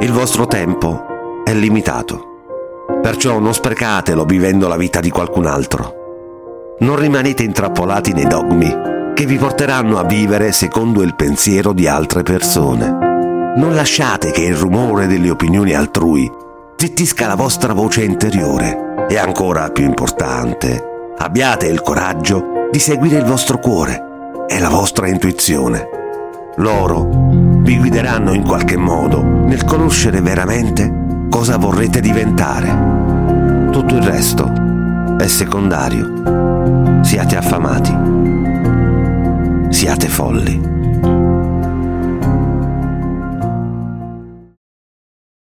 Il vostro tempo è limitato. Perciò non sprecatelo vivendo la vita di qualcun altro. Non rimanete intrappolati nei dogmi che vi porteranno a vivere secondo il pensiero di altre persone. Non lasciate che il rumore delle opinioni altrui zittisca la vostra voce interiore. E ancora più importante, abbiate il coraggio di seguire il vostro cuore e la vostra intuizione. Loro vi guideranno in qualche modo nel conoscere veramente cosa vorrete diventare. Tutto il resto è secondario. Siate affamati. Siate folli.